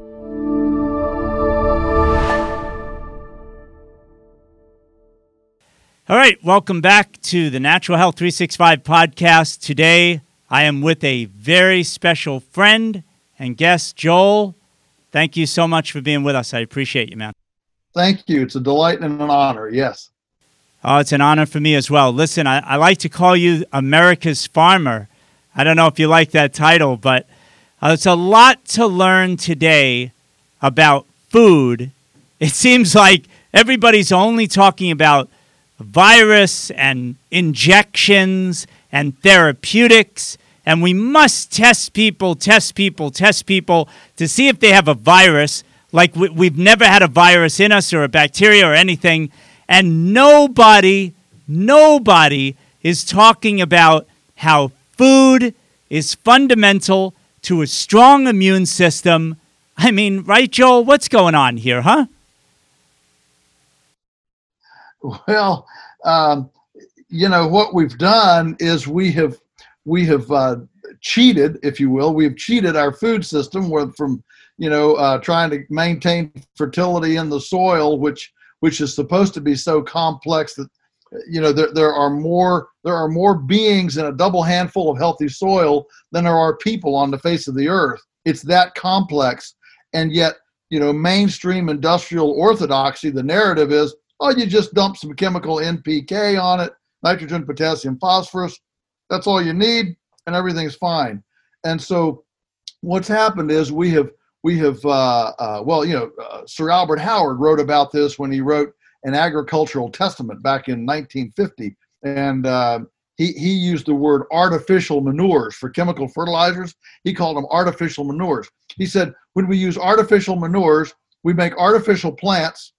All right, welcome back to the Natural Health 365 podcast. Today, I am with a very special friend and guest, Joel. Thank you so much for being with us. I appreciate you, man. Thank you. It's a delight and an honor. Yes. Oh, it's an honor for me as well. Listen, I, I like to call you America's farmer. I don't know if you like that title, but uh, it's a lot to learn today about food. It seems like everybody's only talking about virus and injections and therapeutics. And we must test people, test people, test people to see if they have a virus. Like we, have never had a virus in us or a bacteria or anything. And nobody, nobody is talking about how food is fundamental to a strong immune system. I mean, right, Joel? What's going on here, huh? Well, um, you know what we've done is we have we have uh, cheated, if you will. We've cheated our food system from you know uh, trying to maintain fertility in the soil, which which is supposed to be so complex that you know there, there are more there are more beings in a double handful of healthy soil than there are people on the face of the earth. It's that complex, and yet you know mainstream industrial orthodoxy. The narrative is Oh, you just dump some chemical NPK on it, nitrogen, potassium, phosphorus. That's all you need, and everything's fine. And so, what's happened is we have we have uh, uh, well, you know, uh, Sir Albert Howard wrote about this when he wrote an agricultural testament back in 1950, and uh, he he used the word artificial manures for chemical fertilizers. He called them artificial manures. He said when we use artificial manures, we make artificial plants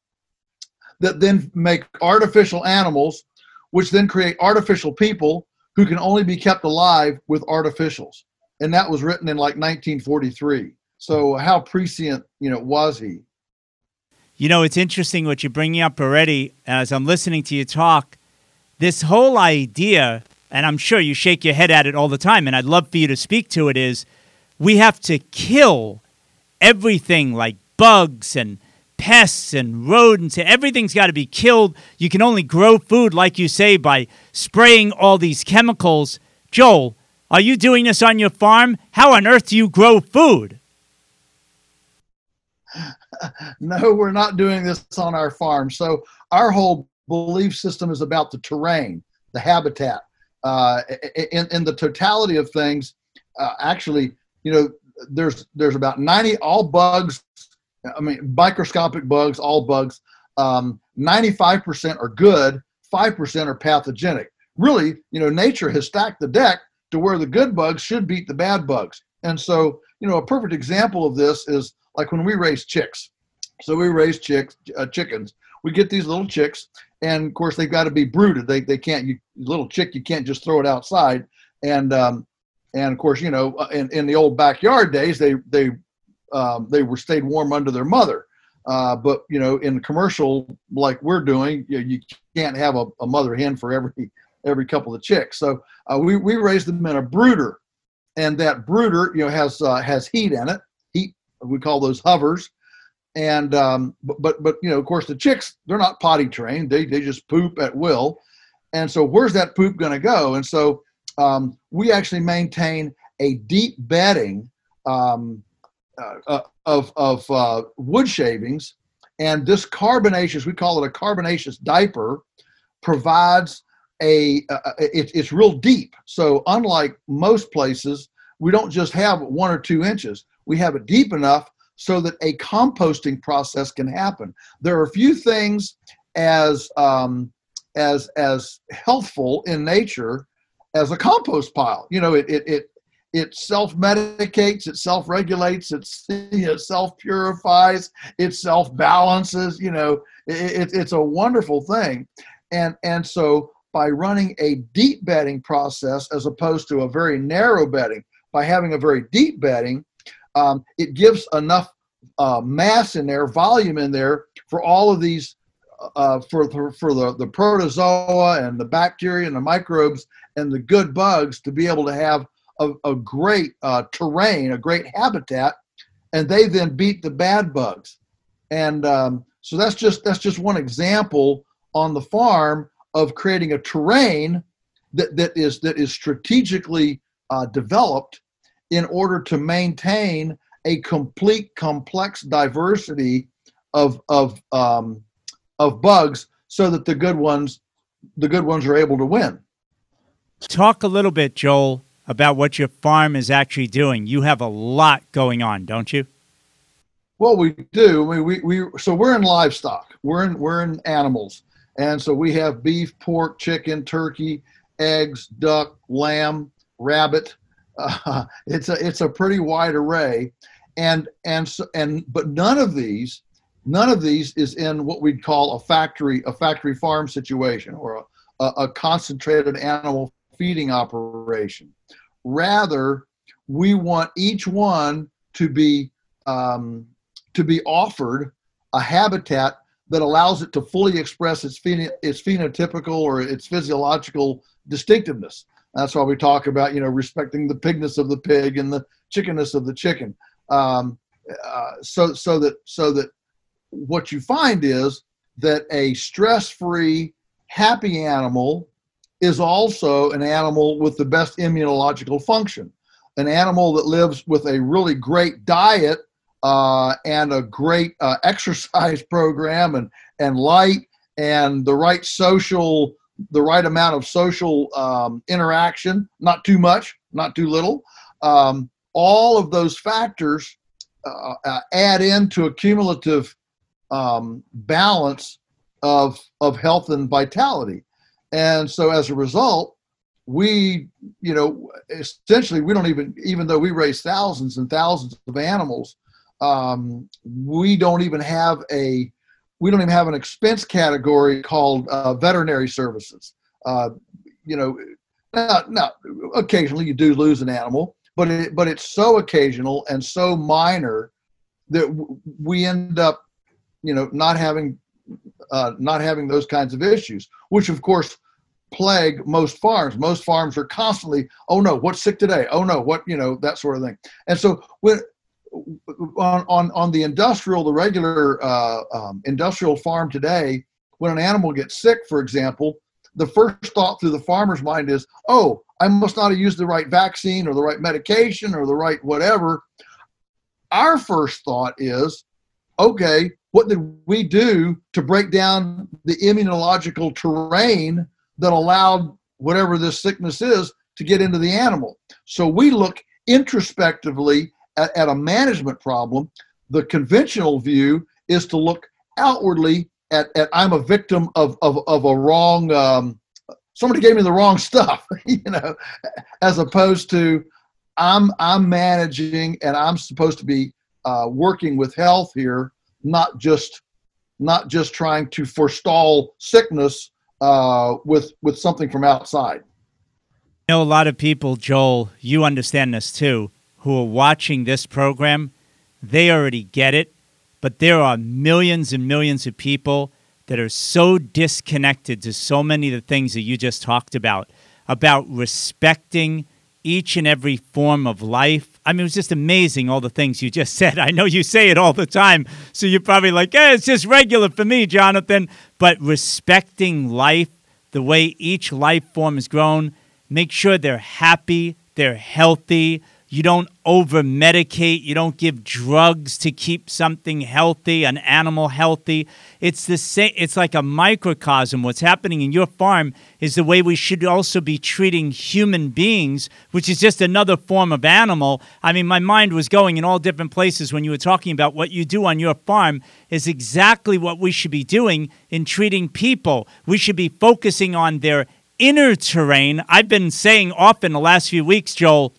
that then make artificial animals, which then create artificial people who can only be kept alive with artificials. And that was written in like 1943. So how prescient, you know, was he? You know, it's interesting what you're bringing up already as I'm listening to you talk. This whole idea, and I'm sure you shake your head at it all the time, and I'd love for you to speak to it, is we have to kill everything like bugs and pests and rodents. Everything's got to be killed. You can only grow food, like you say, by spraying all these chemicals. Joel, are you doing this on your farm? How on earth do you grow food? no, we're not doing this on our farm. So, our whole belief system is about the terrain, the habitat. Uh, in, in the totality of things, uh, actually, you know, there's there's about 90 all bugs I mean, microscopic bugs, all bugs, um, 95% are good, 5% are pathogenic. Really, you know, nature has stacked the deck to where the good bugs should beat the bad bugs. And so, you know, a perfect example of this is like when we raise chicks. So we raise chicks, uh, chickens. We get these little chicks, and of course they've got to be brooded. They, they can't, you little chick, you can't just throw it outside. And um, and of course, you know, uh, in, in the old backyard days, they they um, they were stayed warm under their mother. Uh, but you know, in commercial like we're doing, you, you can't have a, a, mother hen for every every couple of chicks. So uh, we we raised them in a brooder, and that brooder you know has uh, has heat in it. We call those hovers, and um, but but but you know of course the chicks they're not potty trained. They they just poop at will, and so where's that poop going to go? And so um, we actually maintain a deep bedding um, uh, uh, of, of uh, wood shavings. And this carbonaceous, we call it a carbonaceous diaper, provides a, uh, it, it's real deep. So, unlike most places, we don't just have one or two inches, we have it deep enough so that a composting process can happen. There are a few things as um, as as healthful in nature as a compost pile. You know, it it it it self-medicates, it self-regulates, it self-purifies, it self-balances. You know, it, it's a wonderful thing, and and so by running a deep bedding process as opposed to a very narrow bedding, by having a very deep bedding, um, it gives enough uh, mass in there, volume in there for all of these uh, for, for, for the, the protozoa and the bacteria and the microbes and the good bugs to be able to have a, a great uh, terrain, a great habitat, and they then beat the bad bugs. And um, so that's just that's just one example on the farm of creating a terrain that, that is that is strategically uh, developed in order to maintain a complete complex diversity of of um, of bugs so that the good ones the good ones are able to win. Talk a little bit, Joel, about what your farm is actually doing. You have a lot going on, don't you? Well, we do. We, we, we so we're in livestock. We're in we're in animals, and so we have beef, pork, chicken, turkey, eggs, duck, lamb, rabbit. It's a it's a pretty wide array, and and so and but none of these none of these is in what we'd call a factory a factory farm situation or a, a, a concentrated animal feeding operation. Rather, we want each one to be um, to be offered a habitat that allows it to fully express its, pheno- its phenotypical or its physiological distinctiveness. That's why we talk about, you know, respecting the pigness of the pig and the chickenness of the chicken. Um, uh, so, so that, so that what you find is that a stress-free, happy animal is also an animal with the best immunological function. An animal that lives with a really great diet uh, and a great uh, exercise program and, and light and the right social the right amount of social um, interaction not too much not too little. Um, all of those factors uh, uh add into a cumulative um, balance of of health and vitality. And so as a result we you know essentially we don't even even though we raise thousands and thousands of animals um, we don't even have a we don't even have an expense category called uh, veterinary services. Uh, you know, now, now, occasionally you do lose an animal, but it, but it's so occasional and so minor that w- we end up, you know, not having uh, not having those kinds of issues, which of course plague most farms. Most farms are constantly, oh no, what's sick today? Oh no, what you know that sort of thing. And so when on, on, on the industrial, the regular uh, um, industrial farm today, when an animal gets sick, for example, the first thought through the farmer's mind is, oh, I must not have used the right vaccine or the right medication or the right whatever. Our first thought is, okay, what did we do to break down the immunological terrain that allowed whatever this sickness is to get into the animal? So we look introspectively at, at a management problem, the conventional view is to look outwardly at, at I'm a victim of, of, of a wrong, um, somebody gave me the wrong stuff, you know, as opposed to I'm, I'm managing and I'm supposed to be uh, working with health here, not just, not just trying to forestall sickness uh, with, with something from outside. I know a lot of people, Joel, you understand this too who are watching this program, they already get it. But there are millions and millions of people that are so disconnected to so many of the things that you just talked about, about respecting each and every form of life. I mean, it was just amazing all the things you just said. I know you say it all the time, so you're probably like, it's just regular for me, Jonathan. But respecting life, the way each life form is grown, make sure they're happy, they're healthy, you don't over medicate. You don't give drugs to keep something healthy, an animal healthy. It's the same. It's like a microcosm. What's happening in your farm is the way we should also be treating human beings, which is just another form of animal. I mean, my mind was going in all different places when you were talking about what you do on your farm is exactly what we should be doing in treating people. We should be focusing on their inner terrain. I've been saying often the last few weeks, Joel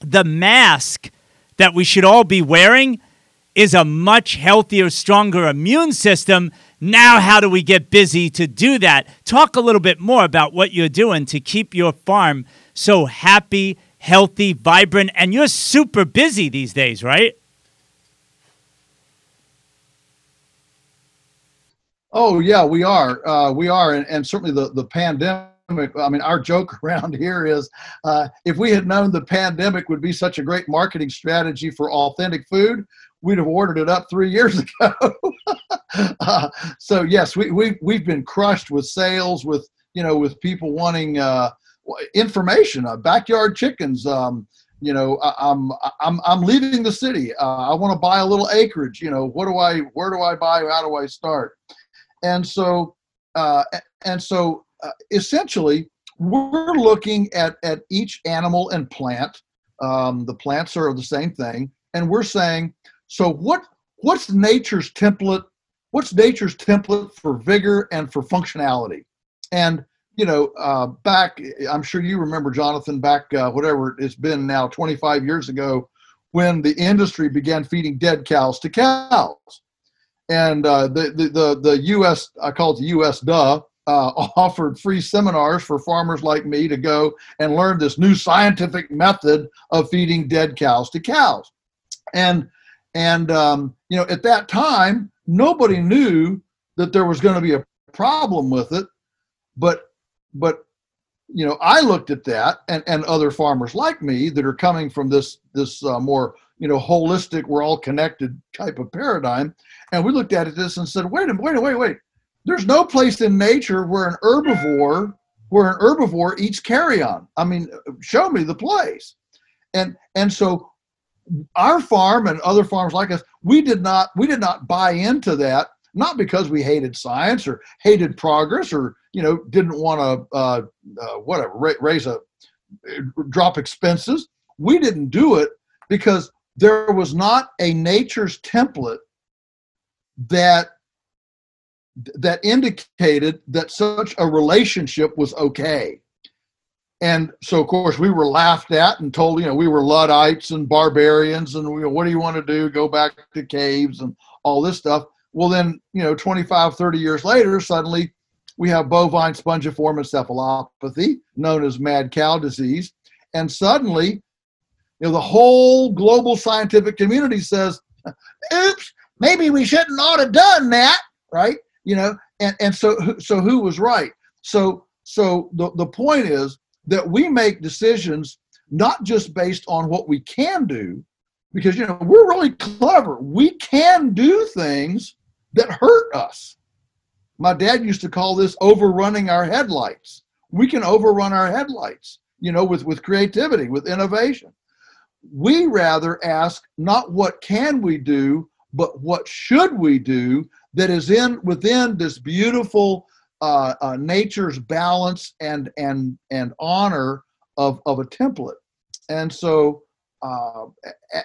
the mask that we should all be wearing is a much healthier, stronger immune system. Now, how do we get busy to do that? Talk a little bit more about what you're doing to keep your farm so happy, healthy, vibrant, and you're super busy these days, right? Oh yeah, we are. Uh, we are, and, and certainly the the pandemic I mean, our joke around here is uh, if we had known the pandemic would be such a great marketing strategy for authentic food, we'd have ordered it up three years ago. uh, so yes, we, we, we've been crushed with sales, with, you know, with people wanting uh, information, uh, backyard chickens, um, you know I, am i'm i'm leaving the city uh, i want to buy a little acreage you know what do i where do i buy how do i start and so uh, and so uh, essentially we're looking at at each animal and plant um, the plants are the same thing and we're saying so what what's nature's template what's nature's template for vigor and for functionality and you know, uh, back, I'm sure you remember, Jonathan, back uh, whatever it's been now, 25 years ago, when the industry began feeding dead cows to cows. And uh, the, the, the, the U.S., I call it the U.S. duh, uh, offered free seminars for farmers like me to go and learn this new scientific method of feeding dead cows to cows. And, and um, you know, at that time, nobody knew that there was going to be a problem with it. But but you know, I looked at that, and and other farmers like me that are coming from this this uh, more you know holistic, we're all connected type of paradigm, and we looked at it this and said, wait a minute, wait, wait, wait. There's no place in nature where an herbivore where an herbivore eats carrion. I mean, show me the place. And and so our farm and other farms like us, we did not we did not buy into that not because we hated science or hated progress or you know didn't want to uh, uh, whatever raise a drop expenses. We didn't do it because there was not a nature's template that that indicated that such a relationship was okay. And so, of course, we were laughed at and told, you know, we were Luddites and barbarians, and we, what do you want to do? Go back to caves and all this stuff. Well, then, you know, 25, 30 years later, suddenly we have bovine spongiform encephalopathy, known as mad cow disease. And suddenly, you know, the whole global scientific community says, oops, maybe we shouldn't ought have done that, right? You know, and, and so so who was right? So so the, the point is that we make decisions not just based on what we can do, because you know we're really clever. We can do things that hurt us. My dad used to call this overrunning our headlights. We can overrun our headlights, you know, with, with creativity, with innovation. We rather ask not what can we do, but what should we do that is in within this beautiful uh, uh, nature's balance and and and honor of of a template. And so, uh,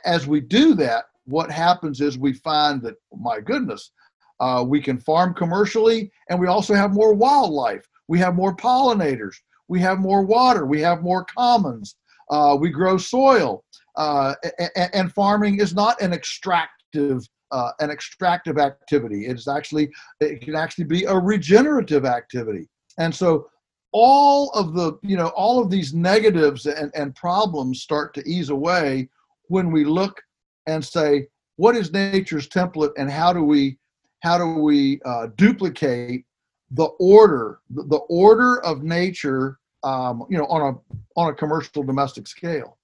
as we do that, what happens is we find that, my goodness, uh, we can farm commercially, and we also have more wildlife. We have more pollinators. We have more water. We have more commons. Uh, we grow soil. Uh, and, and, farming is not an extractive uh, an extractive activity. It's actually it can actually be a regenerative activity. And so all of the you know all of these negatives and, and problems start to ease away when we look and say what is nature's template and how do we how do we uh, duplicate the order, the order of nature, um, you know, on a on a commercial domestic scale.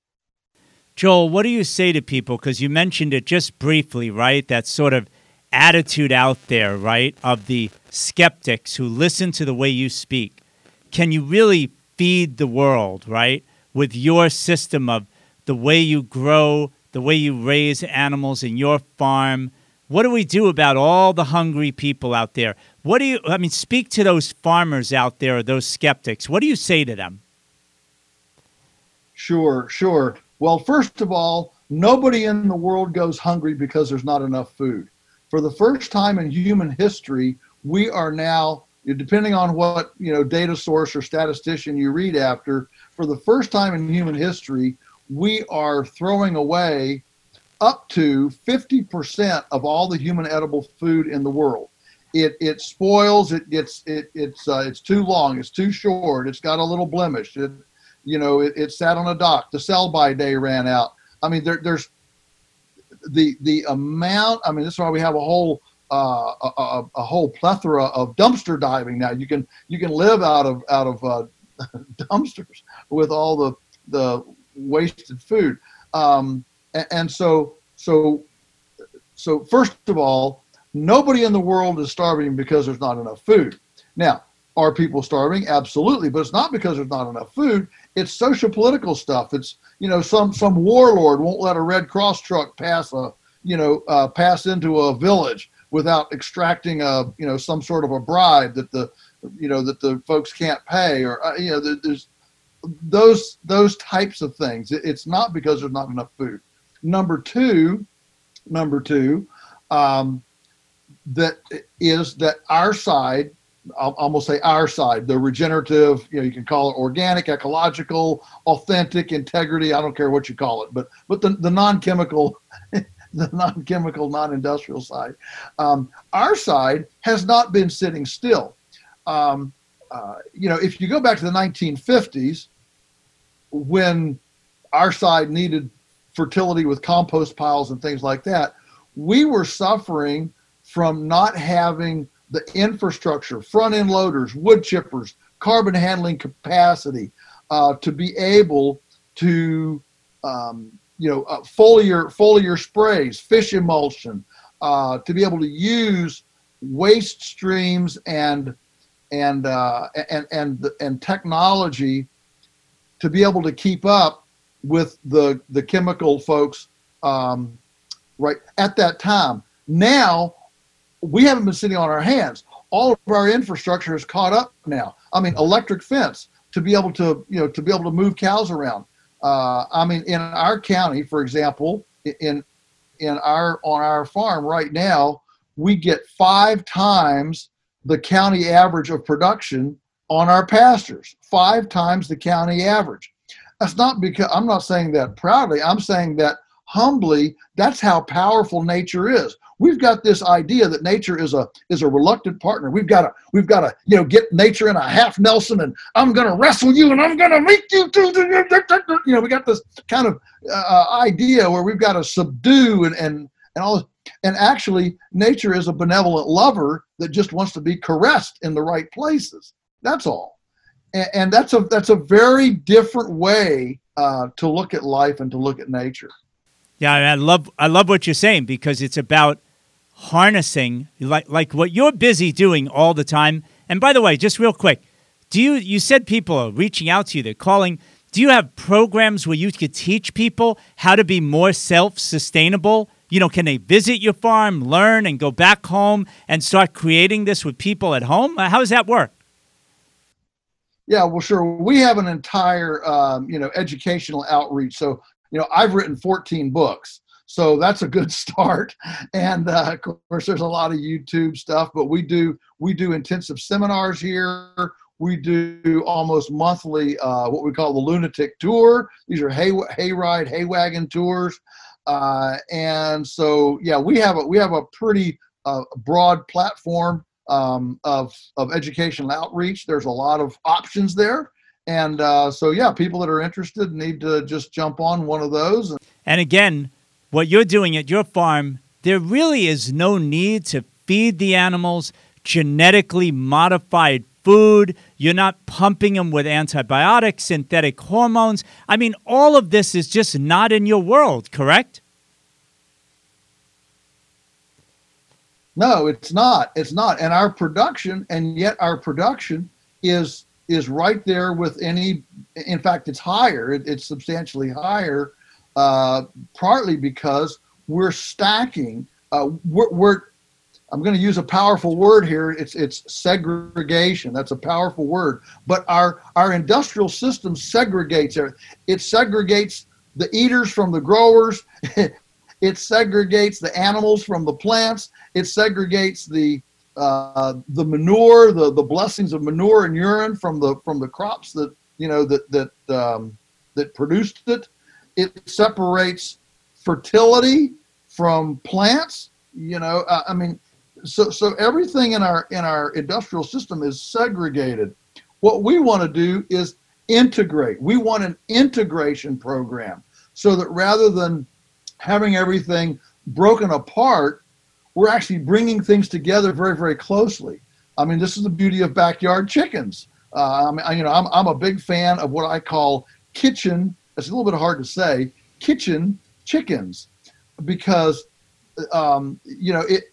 Joel, what do you say to people? Because you mentioned it just briefly, right? That sort of attitude out there, right, of the skeptics who listen to the way you speak. Can you really feed the world, right, with your system of the way you grow, the way you raise animals in your farm, what do we do about all the hungry people out there? What do you, I mean, speak to those farmers out there, those skeptics. What do you say to them? Sure, sure. Well, first of all, nobody in the world goes hungry because there's not enough food. For the first time in human history, we are now, depending on what you know data source or statistician you read after, for the first time in human history, we are throwing away up to 50% of all the human edible food in the world. It, it spoils, it gets, it, it's, uh, it's too long, it's too short, it's got a little blemish. It, you know, it, it sat on a dock, the sell by day ran out. I mean, there, there's the, the amount, I mean, this is why we have a whole, uh, a, a, a, whole plethora of dumpster diving now. You can, you can live out of, out of uh, dumpsters with all the, the wasted food. Um, and, so so so first of all, nobody in the world is starving because there's not enough food. Now, are people starving? Absolutely, but it's not because there's not enough food. It's social political stuff. It's you know some some warlord won't let a Red Cross truck pass a you know uh, pass into a village without extracting a you know some sort of a bribe that the you know that the folks can't pay or uh, you know there's those those types of things. It's not because there's not enough food. Number two, number two, um, that is that our side I'll almost say our side, the regenerative, you know, you can call it organic, ecological, authentic, integrity. I don't care what you call it, but but the, the non-chemical, the non-chemical, non-industrial side, um, our side has not been sitting still. Um, uh, you know, if you go back to the 1950s, when our side needed fertility with compost piles and things like that, we were suffering from not having the infrastructure, front end loaders, wood chippers, carbon handling capacity uh, to be able to, um, you know, uh, foliar, foliar sprays, fish emulsion, uh, to be able to use waste streams and and uh, and and and technology to be able to keep up with the the chemical folks um, right at that time. Now we haven't been sitting on our hands. All of our infrastructure is caught up now. I mean, electric fence to be able to, you know, to be able to move cows around. Uh, I mean, in our county, for example, in in our on our farm right now, we get five times the county average of production on our pastures. Five times the county average. That's not because I'm not saying that proudly. I'm saying that humbly. That's how powerful nature is we've got this idea that nature is a is a reluctant partner. We've got to we've got to you know get nature in a half Nelson and I'm going to wrestle you and I'm going to make you you know we got this kind of uh, idea where we've got to subdue and and and all and actually nature is a benevolent lover that just wants to be caressed in the right places. That's all. And, and that's a that's a very different way uh, to look at life and to look at nature. Yeah, I love I love what you're saying because it's about harnessing like like what you're busy doing all the time. And by the way, just real quick, do you you said people are reaching out to you, they're calling. Do you have programs where you could teach people how to be more self-sustainable? You know, can they visit your farm, learn, and go back home and start creating this with people at home? How does that work? Yeah, well, sure. We have an entire, um, you know, educational outreach. So, you know, I've written 14 books. So that's a good start. And uh, of course, there's a lot of YouTube stuff, but we do we do intensive seminars here. We do almost monthly uh, what we call the lunatic tour. These are hay hayride, hay wagon tours. Uh, and so, yeah, we have a we have a pretty uh, broad platform um, of of educational outreach. There's a lot of options there, and uh, so yeah, people that are interested need to just jump on one of those. And again, what you're doing at your farm, there really is no need to feed the animals genetically modified food. You're not pumping them with antibiotics, synthetic hormones. I mean, all of this is just not in your world, correct? No, it's not. It's not. And our production, and yet our production is is right there with any. In fact, it's higher. It, it's substantially higher uh, partly because we're stacking. Uh, we're, we're, I'm going to use a powerful word here. It's it's segregation. That's a powerful word. But our our industrial system segregates it. It segregates the eaters from the growers. it segregates the animals from the plants. It segregates the uh, the manure, the the blessings of manure and urine from the from the crops that you know that that um, that produced it it separates fertility from plants. You know, uh, I mean, so so everything in our in our industrial system is segregated. What we want to do is integrate. We want an integration program so that rather than having everything broken apart, we're actually bringing things together very very closely. I mean, this is the beauty of backyard chickens. Uh, I mean, you know, I'm I'm a big fan of what I call kitchen it's a little bit hard to say, kitchen chickens, because um, you know, it,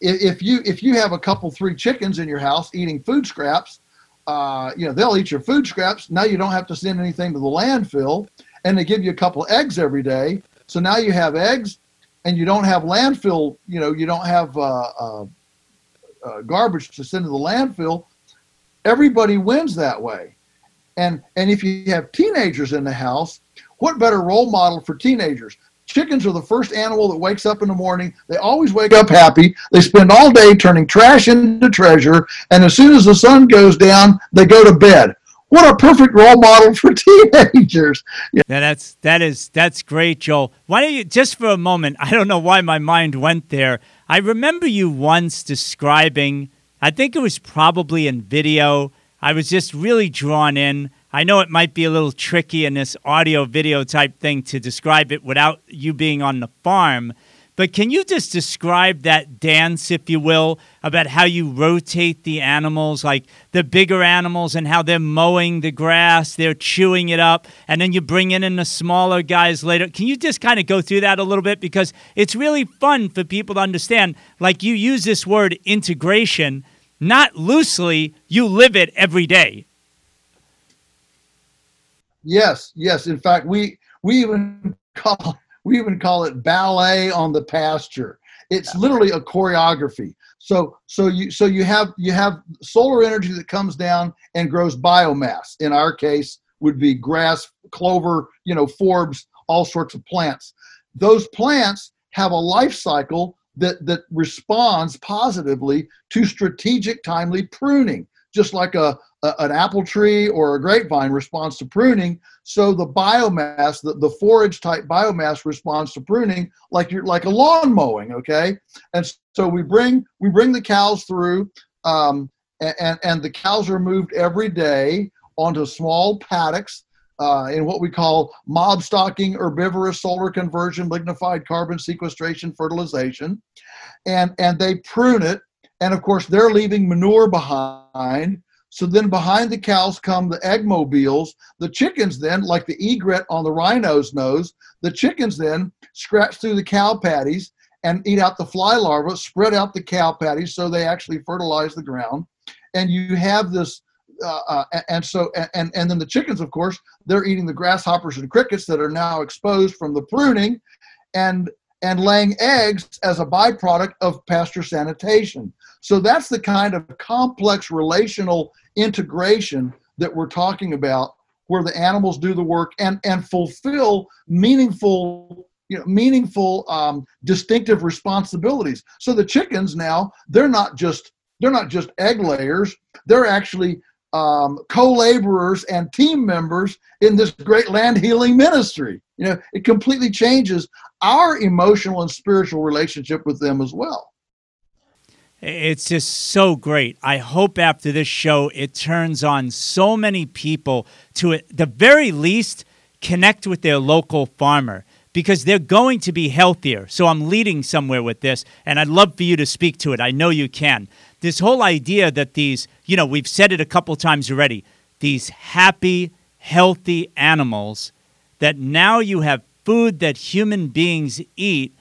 if you if you have a couple three chickens in your house eating food scraps, uh, you know they'll eat your food scraps. Now you don't have to send anything to the landfill, and they give you a couple eggs every day. So now you have eggs, and you don't have landfill. You know you don't have uh, uh, uh garbage to send to the landfill. Everybody wins that way, and and if you have teenagers in the house, what better role model for teenagers? Chickens are the first animal that wakes up in the morning. They always wake up happy. They spend all day turning trash into treasure. And as soon as the sun goes down, they go to bed. What a perfect role model for teenagers. Yeah. yeah, that's that is that's great, Joel. Why don't you just for a moment? I don't know why my mind went there. I remember you once describing. I think it was probably in video. I was just really drawn in I know it might be a little tricky in this audio video type thing to describe it without you being on the farm, but can you just describe that dance, if you will, about how you rotate the animals, like the bigger animals and how they're mowing the grass, they're chewing it up, and then you bring in, the smaller guys later? Can you just kind of go through that a little bit? Because it's really fun for people to understand. Like you use this word integration, not loosely, you live it every day. Yes, yes. In fact, we we even call we even call it ballet on the pasture. It's literally a choreography. So so you so you have you have solar energy that comes down and grows biomass. In our case, would be grass, clover, you know, forbs, all sorts of plants. Those plants have a life cycle that that responds positively to strategic timely pruning just like a, a, an apple tree or a grapevine responds to pruning. So the biomass, the, the forage type biomass responds to pruning like you're like a lawn mowing. Okay, and so we bring we bring the cows through, um, and and the cows are moved every day onto small paddocks. Uh, in what we call mob stocking, herbivorous solar conversion, lignified carbon sequestration, fertilization, and and they prune it and of course, they're leaving manure behind. So then behind the cows come the egg mobiles. The chickens then, like the egret on the rhino's nose, the chickens then scratch through the cow patties and eat out the fly larvae, spread out the cow patties so they actually fertilize the ground. And you have this, uh, uh, and so, and, and then the chickens, of course, they're eating the grasshoppers and crickets that are now exposed from the pruning. And and laying eggs as a byproduct of pasture sanitation. So that's the kind of complex relational integration that we're talking about where the animals do the work and, and fulfill meaningful you know, meaningful um, distinctive responsibilities so the chickens now they're not just they're not just egg layers they're actually um, co-laborers and team members in this great land healing ministry you know it completely changes our emotional and spiritual relationship with them as well it's just so great. I hope after this show it turns on so many people to, at the very least, connect with their local farmer because they're going to be healthier. So I'm leading somewhere with this, and I'd love for you to speak to it. I know you can. This whole idea that these, you know, we've said it a couple times already, these happy, healthy animals, that now you have food that human beings eat.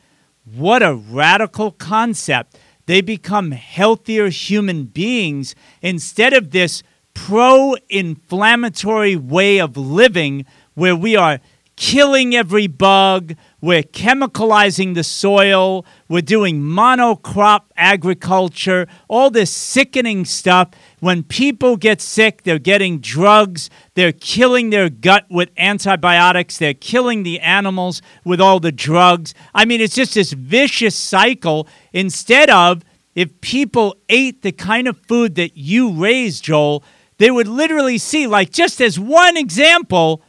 What a radical concept they become healthier human beings instead of this pro inflammatory way of living where we are killing every bug, we're chemicalizing the soil, we're doing monocrop agriculture, all this sickening stuff. When people get sick, they're getting drugs, they're killing their gut with antibiotics, they're killing the animals with all the drugs. I mean, it's just this vicious cycle. Instead of if people ate the kind of food that you raised, Joel, they would literally see, like, just as one example,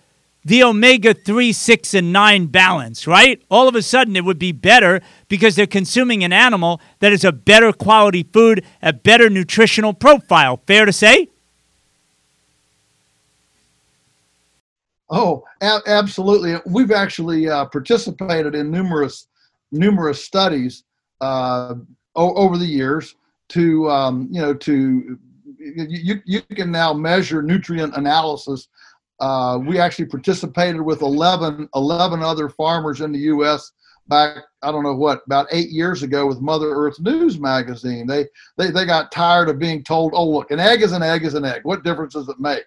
the omega 3, 6, and 9 balance, right? All of a sudden, it would be better because they're consuming an animal that is a better quality food, a better nutritional profile. Fair to say? Oh, a- absolutely. We've actually uh, participated in numerous numerous studies uh, o- over the years to um, you know to you, you can now measure nutrient analysis. Uh, we actually participated with 11, 11 other farmers in the U.S. back I don't know what about eight years ago with Mother Earth News magazine. They they they got tired of being told, oh look, an egg is an egg is an egg. What difference does it make?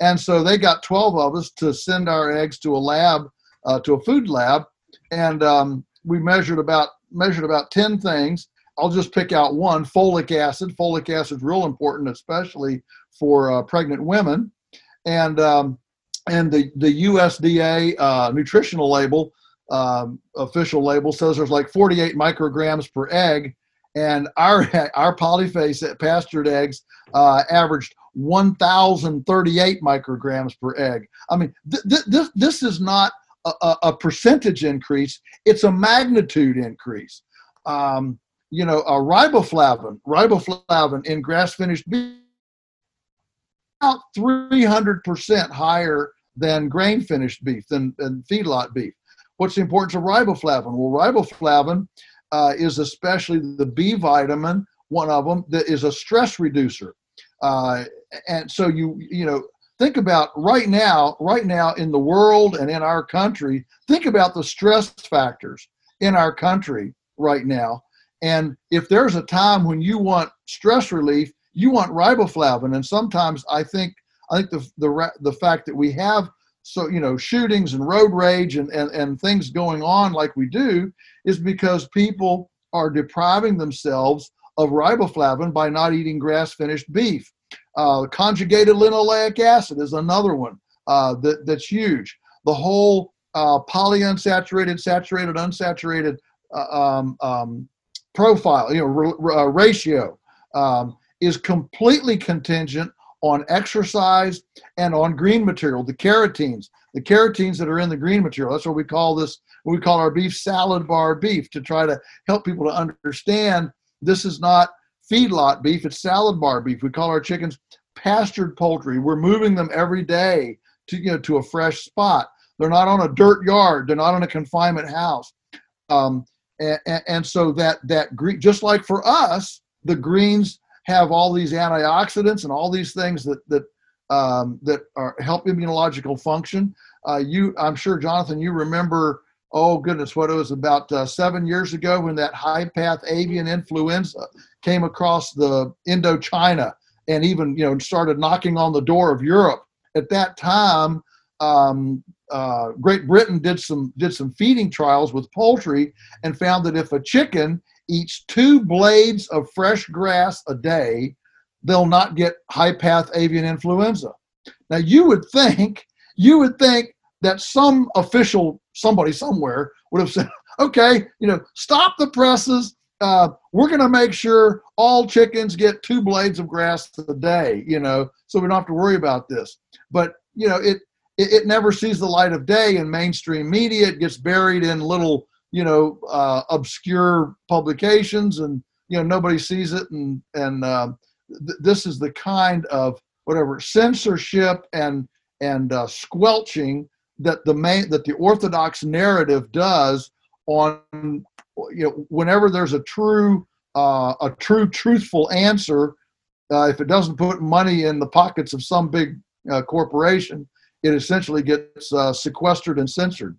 And so they got 12 of us to send our eggs to a lab, uh, to a food lab, and um, we measured about measured about 10 things. I'll just pick out one: folic acid. Folic acid is real important, especially for uh, pregnant women. And um, and the the USDA uh, nutritional label, um, official label, says there's like 48 micrograms per egg, and our our polyface pastured eggs uh, averaged 1,038 micrograms per egg. I mean, th- th- this this is not a, a, percentage increase; it's a magnitude increase. Um, you know, a riboflavin, riboflavin in grass finished beef, about 300% higher than grain finished beef, than, than feedlot beef. What's the importance of riboflavin? Well, riboflavin uh, is especially the B vitamin, one of them, that is a stress reducer. Uh, and so you, you know, think about right now, right now in the world and in our country, think about the stress factors in our country right now. And if there's a time when you want stress relief, you want riboflavin. And sometimes I think I think the the the fact that we have so you know shootings and road rage and, and, and things going on like we do is because people are depriving themselves of riboflavin by not eating grass finished beef. Uh, conjugated linoleic acid is another one uh, that, that's huge. The whole uh, polyunsaturated, saturated, unsaturated uh, um, um, profile, you know, r- uh, ratio um, is completely contingent on exercise and on green material, the carotenes, the carotenes that are in the green material. That's what we call this, we call our beef salad bar beef to try to help people to understand this is not feedlot beef, it's salad bar beef. We call our chickens pastured poultry. We're moving them every day to, you know, to a fresh spot. They're not on a dirt yard, they're not in a confinement house. Um, and, and, so that that green, just like for us, the greens have all these antioxidants and all these things that that um, that are help immunological function. Uh, you, I'm sure, Jonathan, you remember. Oh goodness, what it was about uh, seven years ago when that high path avian influenza came across the Indochina and even you know started knocking on the door of Europe. At that time, um, uh, Great Britain did some did some feeding trials with poultry and found that if a chicken eats two blades of fresh grass a day, they'll not get high path avian influenza. Now you would think you would think that some official somebody somewhere would have said, okay, you know, stop the presses. Uh, we're going to make sure all chickens get two blades of grass a day, you know, so we don't have to worry about this. But you know, it it, it never sees the light of day in mainstream media. It gets buried in little, you know, uh, obscure publications, and you know nobody sees it. And and uh, th- this is the kind of whatever censorship and and uh, squelching that the main that the orthodox narrative does on you know whenever there's a true uh, a true truthful answer uh, if it doesn't put money in the pockets of some big uh, corporation it essentially gets uh, sequestered and censored.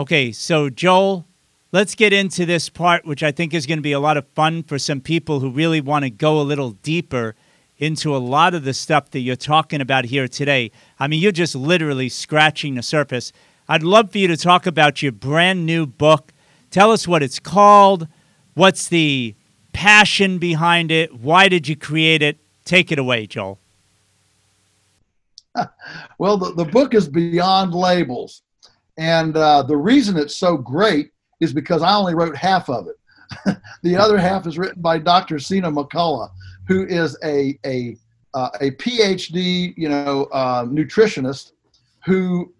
Okay. So Joel, let's get into this part, which I think is going to be a lot of fun for some people who really want to go a little deeper into a lot of the stuff that you're talking about here today. I mean, you're just literally scratching the surface. I'd love for you to talk about your brand new book. Tell us what it's called, what's the passion behind it, why did you create it, Take it away, Joel. well, the, the book is Beyond Labels. And uh, the reason it's so great is because I only wrote half of it. the other half is written by Dr. Sina McCullough, who is a, a, uh, a PhD, you know, uh, nutritionist who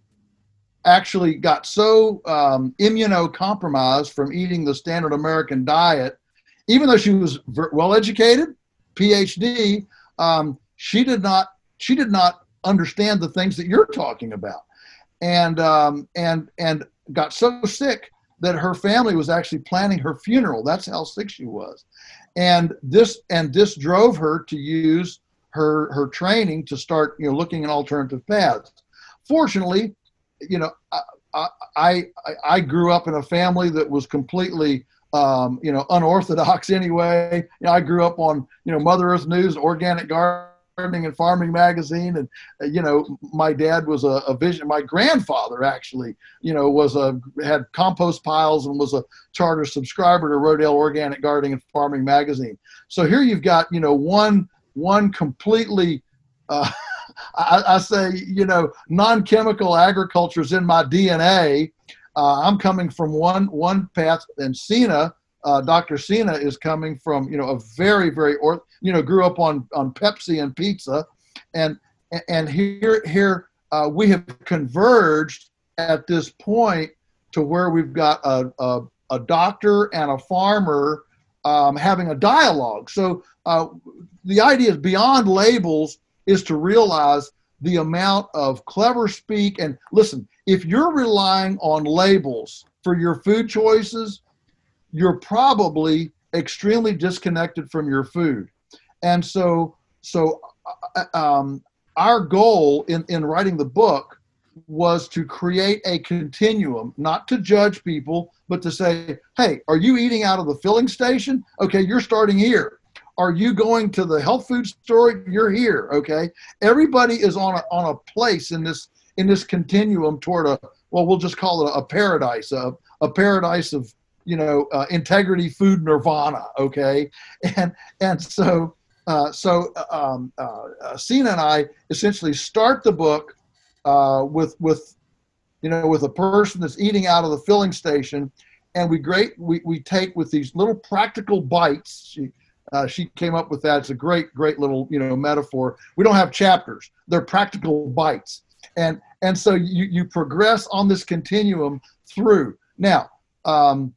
actually got so um, immunocompromised from eating the standard American diet, even though she was well educated, PhD, um, she did not she did not understand the things that you're talking about, and um, and and got so sick that her family was actually planning her funeral. That's how sick she was, and this and this drove her to use her her training to start you know looking at alternative paths. Fortunately, you know, I, I I grew up in a family that was completely um, you know unorthodox anyway. You know, I grew up on you know Mother Earth News, organic gardening and farming magazine, and uh, you know my dad was a, a, vision. My grandfather actually, you know, was a had compost piles and was a charter subscriber to Rodale Organic Gardening and Farming magazine. So here you've got you know one one completely. Uh, I, I, say, you know, non-chemical agriculture is in my DNA. Uh, I'm coming from one one path, and Sina. uh, Dr. Sina is coming from you know a very very or you know grew up on on Pepsi and pizza, and and here here uh, we have converged at this point to where we've got a a, a doctor and a farmer um, having a dialogue. So uh, the idea is beyond labels is to realize the amount of clever speak. And listen, if you're relying on labels for your food choices, you're probably extremely disconnected from your food. And so, so uh, um, our goal in, in writing the book was to create a continuum, not to judge people, but to say, hey, are you eating out of the filling station? Okay, you're starting here. Are you going to the health food store? You're here. Okay. Everybody is on a, on a place in this in this continuum toward a well, we'll just call it a, a paradise, of a paradise of you know uh, integrity food nirvana. Okay, and and so uh, so um, uh, uh Sina and I essentially start the book uh, with with you know with a person that's eating out of the filling station and we great we, we take with these little practical bites she, uh, she came up with that. It's a great, great little you know metaphor. We don't have chapters; they're practical bites, and and so you you progress on this continuum through. Now, um,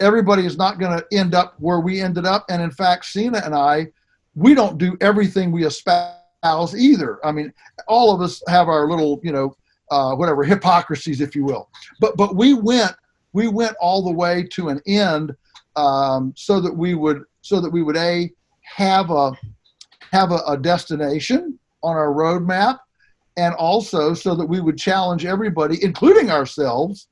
everybody is not going to end up where we ended up, and in fact, Sina and I, we don't do everything we espouse either. I mean, all of us have our little you know uh, whatever hypocrisies, if you will, but but we went we went all the way to an end um, so that we would so that we would a have a have a, a destination on our roadmap, and also so that we would challenge everybody, including ourselves,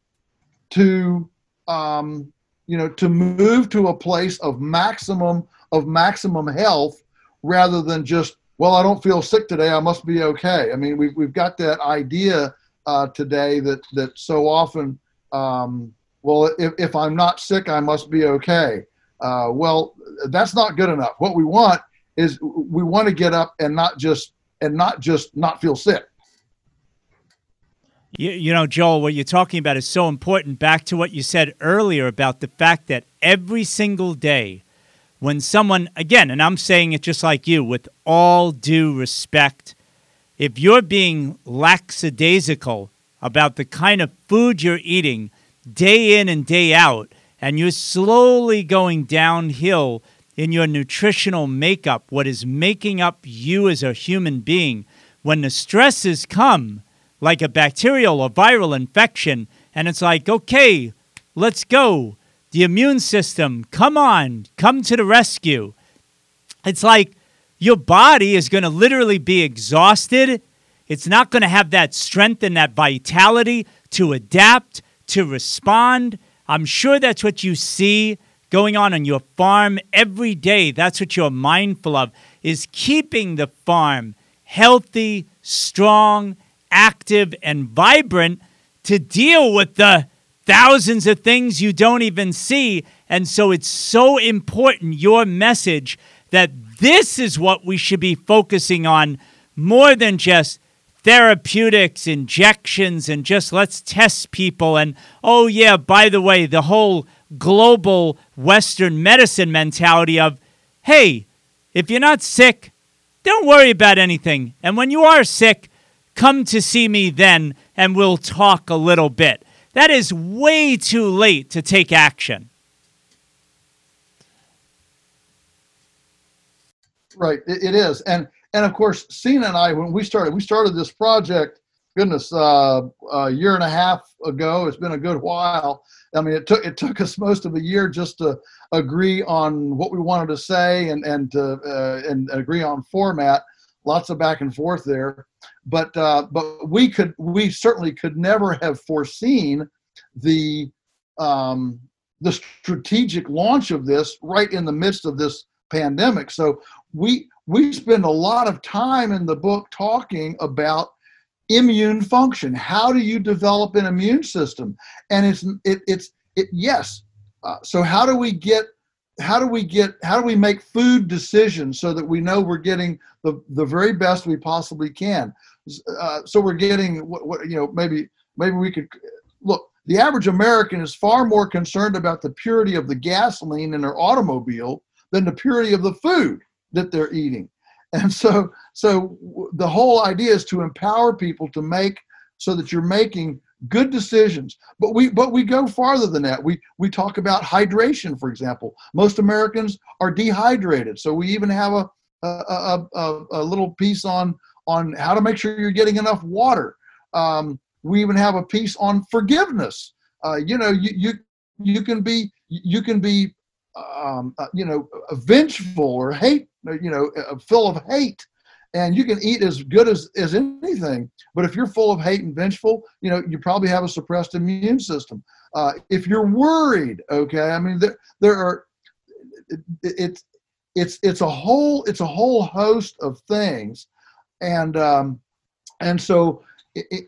to um, you know to move to a place of maximum of maximum health rather than just well i don't feel sick today i must be okay i mean we've, we've got that idea uh, today that that so often um, well if, if i'm not sick i must be okay uh, well, that's not good enough. What we want is we want to get up and not just and not just not feel sick. You, you know, Joel, what you're talking about is so important. Back to what you said earlier about the fact that every single day, when someone, again, and I'm saying it just like you, with all due respect, if you're being lackadaisical about the kind of food you're eating day in and day out, and you're slowly going downhill in your nutritional makeup, what is making up you as a human being, when the stresses come, like a bacterial or viral infection, and it's like, okay, let's go. The immune system, come on, come to the rescue. It's like your body is going to literally be exhausted. It's not going to have that strength and that vitality to adapt, to respond. I'm sure that's what you see going on on your farm every day. That's what you're mindful of is keeping the farm healthy, strong, active and vibrant to deal with the thousands of things you don't even see. And so it's so important your message that this is what we should be focusing on more than just therapeutics, injections, and just let's test people. And oh, yeah, by the way, the whole global Western medicine mentality of, hey, if you're not sick, don't worry about anything. And when you are sick, come to see me then and we'll talk a little bit. That is way too late to take action. Right, it is. And and of course, Sina and I, when we started, we started this project. Goodness, uh, a year and a half ago. It's been a good while. I mean, it took it took us most of a year just to agree on what we wanted to say and and to uh, and agree on format. lots of back and forth there. But uh, but we could we certainly could never have foreseen the um, the strategic launch of this right in the midst of this pandemic. So we we spend a lot of time in the book talking about immune function. How do you develop an immune system? And it's it, it's it, yes. Uh, so how do we get how do we get how do we make food decisions so that we know we're getting the the very best we possibly can? Uh, so we're getting what, what you know maybe maybe we could look. The average American is far more concerned about the purity of the gasoline in their automobile than the purity of the food that they're eating. And so, so the whole idea is to empower people to make so that you're making good decisions. But we, but we go farther than that. We, we talk about hydration, for example. Most Americans are dehydrated, so we even have a, a, a, a little piece on on how to make sure you're getting enough water. Um, we even have a piece on forgiveness. Uh, you know, you, you you can be you can be um, uh, you know vengeful or hate you know, uh, full of hate. And you can eat as good as, as anything, but if you're full of hate and vengeful, you know, you probably have a suppressed immune system. Uh, if you're worried, okay, I mean, there, there are, it, it's, it's, it's a whole, it's a whole host of things. And, um, and so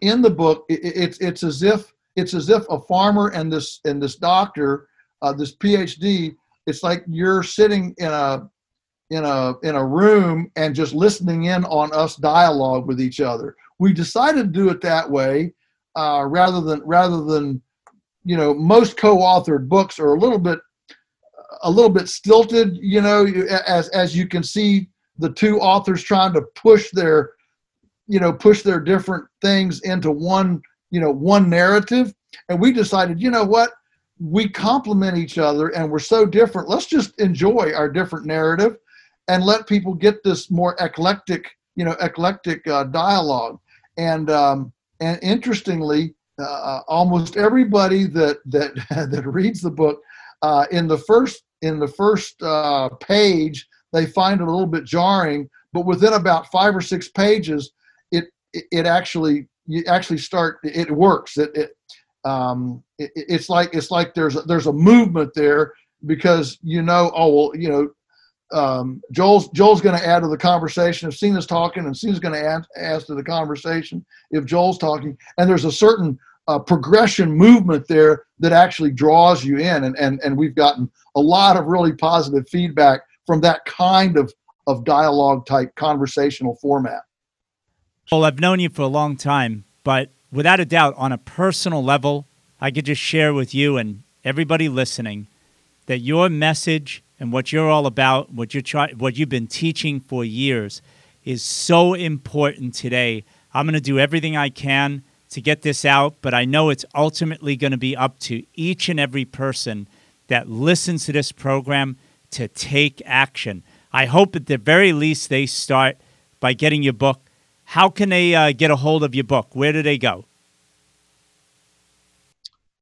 in the book, it's, it's as if, it's as if a farmer and this, and this doctor, uh, this PhD, it's like you're sitting in a in a in a room and just listening in on us dialogue with each other. We decided to do it that way uh, rather than rather than you know most co-authored books are a little bit a little bit stilted. You know, as as you can see, the two authors trying to push their you know push their different things into one you know one narrative, and we decided you know what we complement each other and we're so different. Let's just enjoy our different narrative and let people get this more eclectic, you know, eclectic uh, dialogue. And um, and interestingly, uh, almost everybody that that that reads the book uh, in the first in the first uh, page they find it a little bit jarring, but within about five or six pages, it it, it actually you actually start it works. It, it um, it, it's like it's like there's a, there's a movement there because you know oh well you know um, Joel's Joel's going to add to the conversation if Sina's talking, and Sina's going to add, add to the conversation if Joel's talking. And there's a certain uh, progression movement there that actually draws you in, and and and we've gotten a lot of really positive feedback from that kind of of dialogue type conversational format. Well, I've known you for a long time, but without a doubt, on a personal level, I could just share with you and everybody listening that your message and what you're all about, what you're try- what you've been teaching for years, is so important today. I'm going to do everything I can to get this out, but I know it's ultimately going to be up to each and every person that listens to this program to take action. I hope at the very least they start by getting your book. How can they uh, get a hold of your book? Where do they go?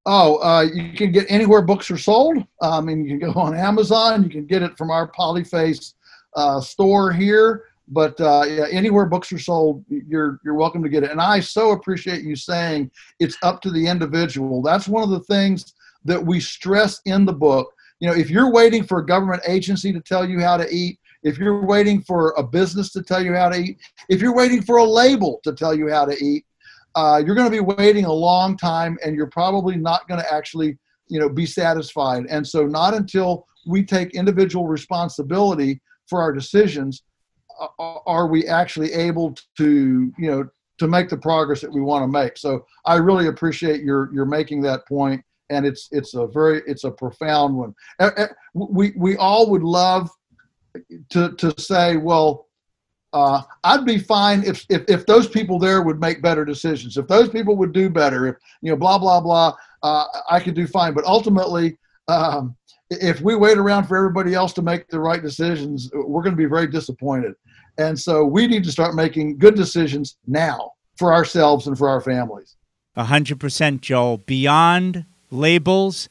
Oh, uh, you can get anywhere books are sold. I mean, you can go on Amazon. You can get it from our Polyface uh, store here. But uh, yeah, anywhere books are sold, you're you're welcome to get it. And I so appreciate you saying it's up to the individual. That's one of the things that we stress in the book. You know, if you're waiting for a government agency to tell you how to eat, if you're waiting for a business to tell you how to eat, if you're waiting for a label to tell you how to eat, uh, you're going to be waiting a long time and you're probably not going to actually you know be satisfied. And so not until we take individual responsibility for our decisions are we actually able to you know to make the progress that we want to make. So i really appreciate your your making that point and it's it's a very it's a profound one we we all would love to to say well uh, I'd be fine if, if if those people there would make better decisions. If those people would do better, if you know, blah blah blah, uh, I could do fine. But ultimately, um, if we wait around for everybody else to make the right decisions, we're going to be very disappointed. And so we need to start making good decisions now for ourselves and for our families. A hundred percent, Joel. Beyond labels,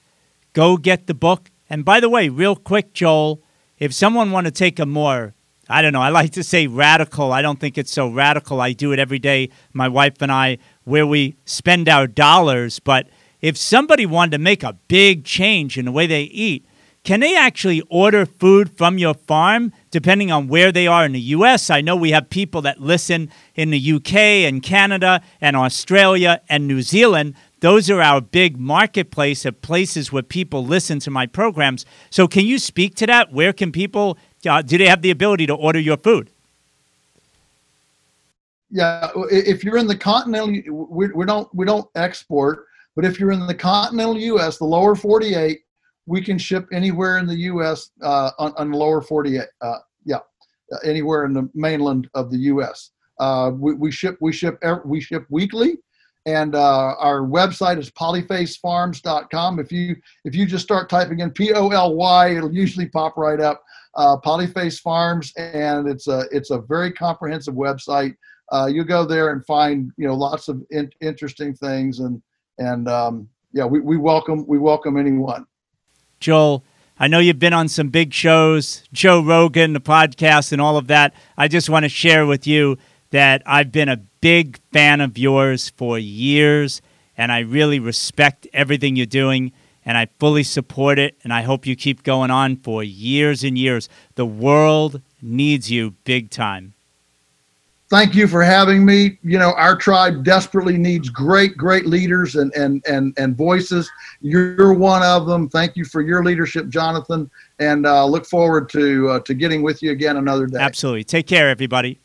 go get the book. And by the way, real quick, Joel, if someone want to take a more I don't know. I like to say radical. I don't think it's so radical. I do it every day, my wife and I, where we spend our dollars. But if somebody wanted to make a big change in the way they eat, can they actually order food from your farm depending on where they are in the US? I know we have people that listen in the UK and Canada and Australia and New Zealand. Those are our big marketplace of places where people listen to my programs. So, can you speak to that? Where can people, uh, do they have the ability to order your food? Yeah, if you're in the continental, we, we don't we don't export, but if you're in the continental U.S., the lower 48, we can ship anywhere in the U.S. Uh, on, on the lower 48. Uh, yeah, anywhere in the mainland of the U.S. Uh, we, we ship we ship we ship weekly, and uh, our website is polyfacefarms.com. If you if you just start typing in P O L Y, it'll usually pop right up. Uh, Polyface Farms, and it's a it's a very comprehensive website. Uh, you go there and find you know lots of in- interesting things, and and um, yeah, we, we welcome we welcome anyone. Joel, I know you've been on some big shows, Joe Rogan, the podcast, and all of that. I just want to share with you that I've been a big fan of yours for years, and I really respect everything you're doing, and I fully support it, and I hope you keep going on for years and years. The world needs you big time thank you for having me. You know, our tribe desperately needs great, great leaders and and and and voices. You're one of them. Thank you for your leadership, Jonathan, and uh, look forward to uh, to getting with you again another day. Absolutely. Take care, everybody.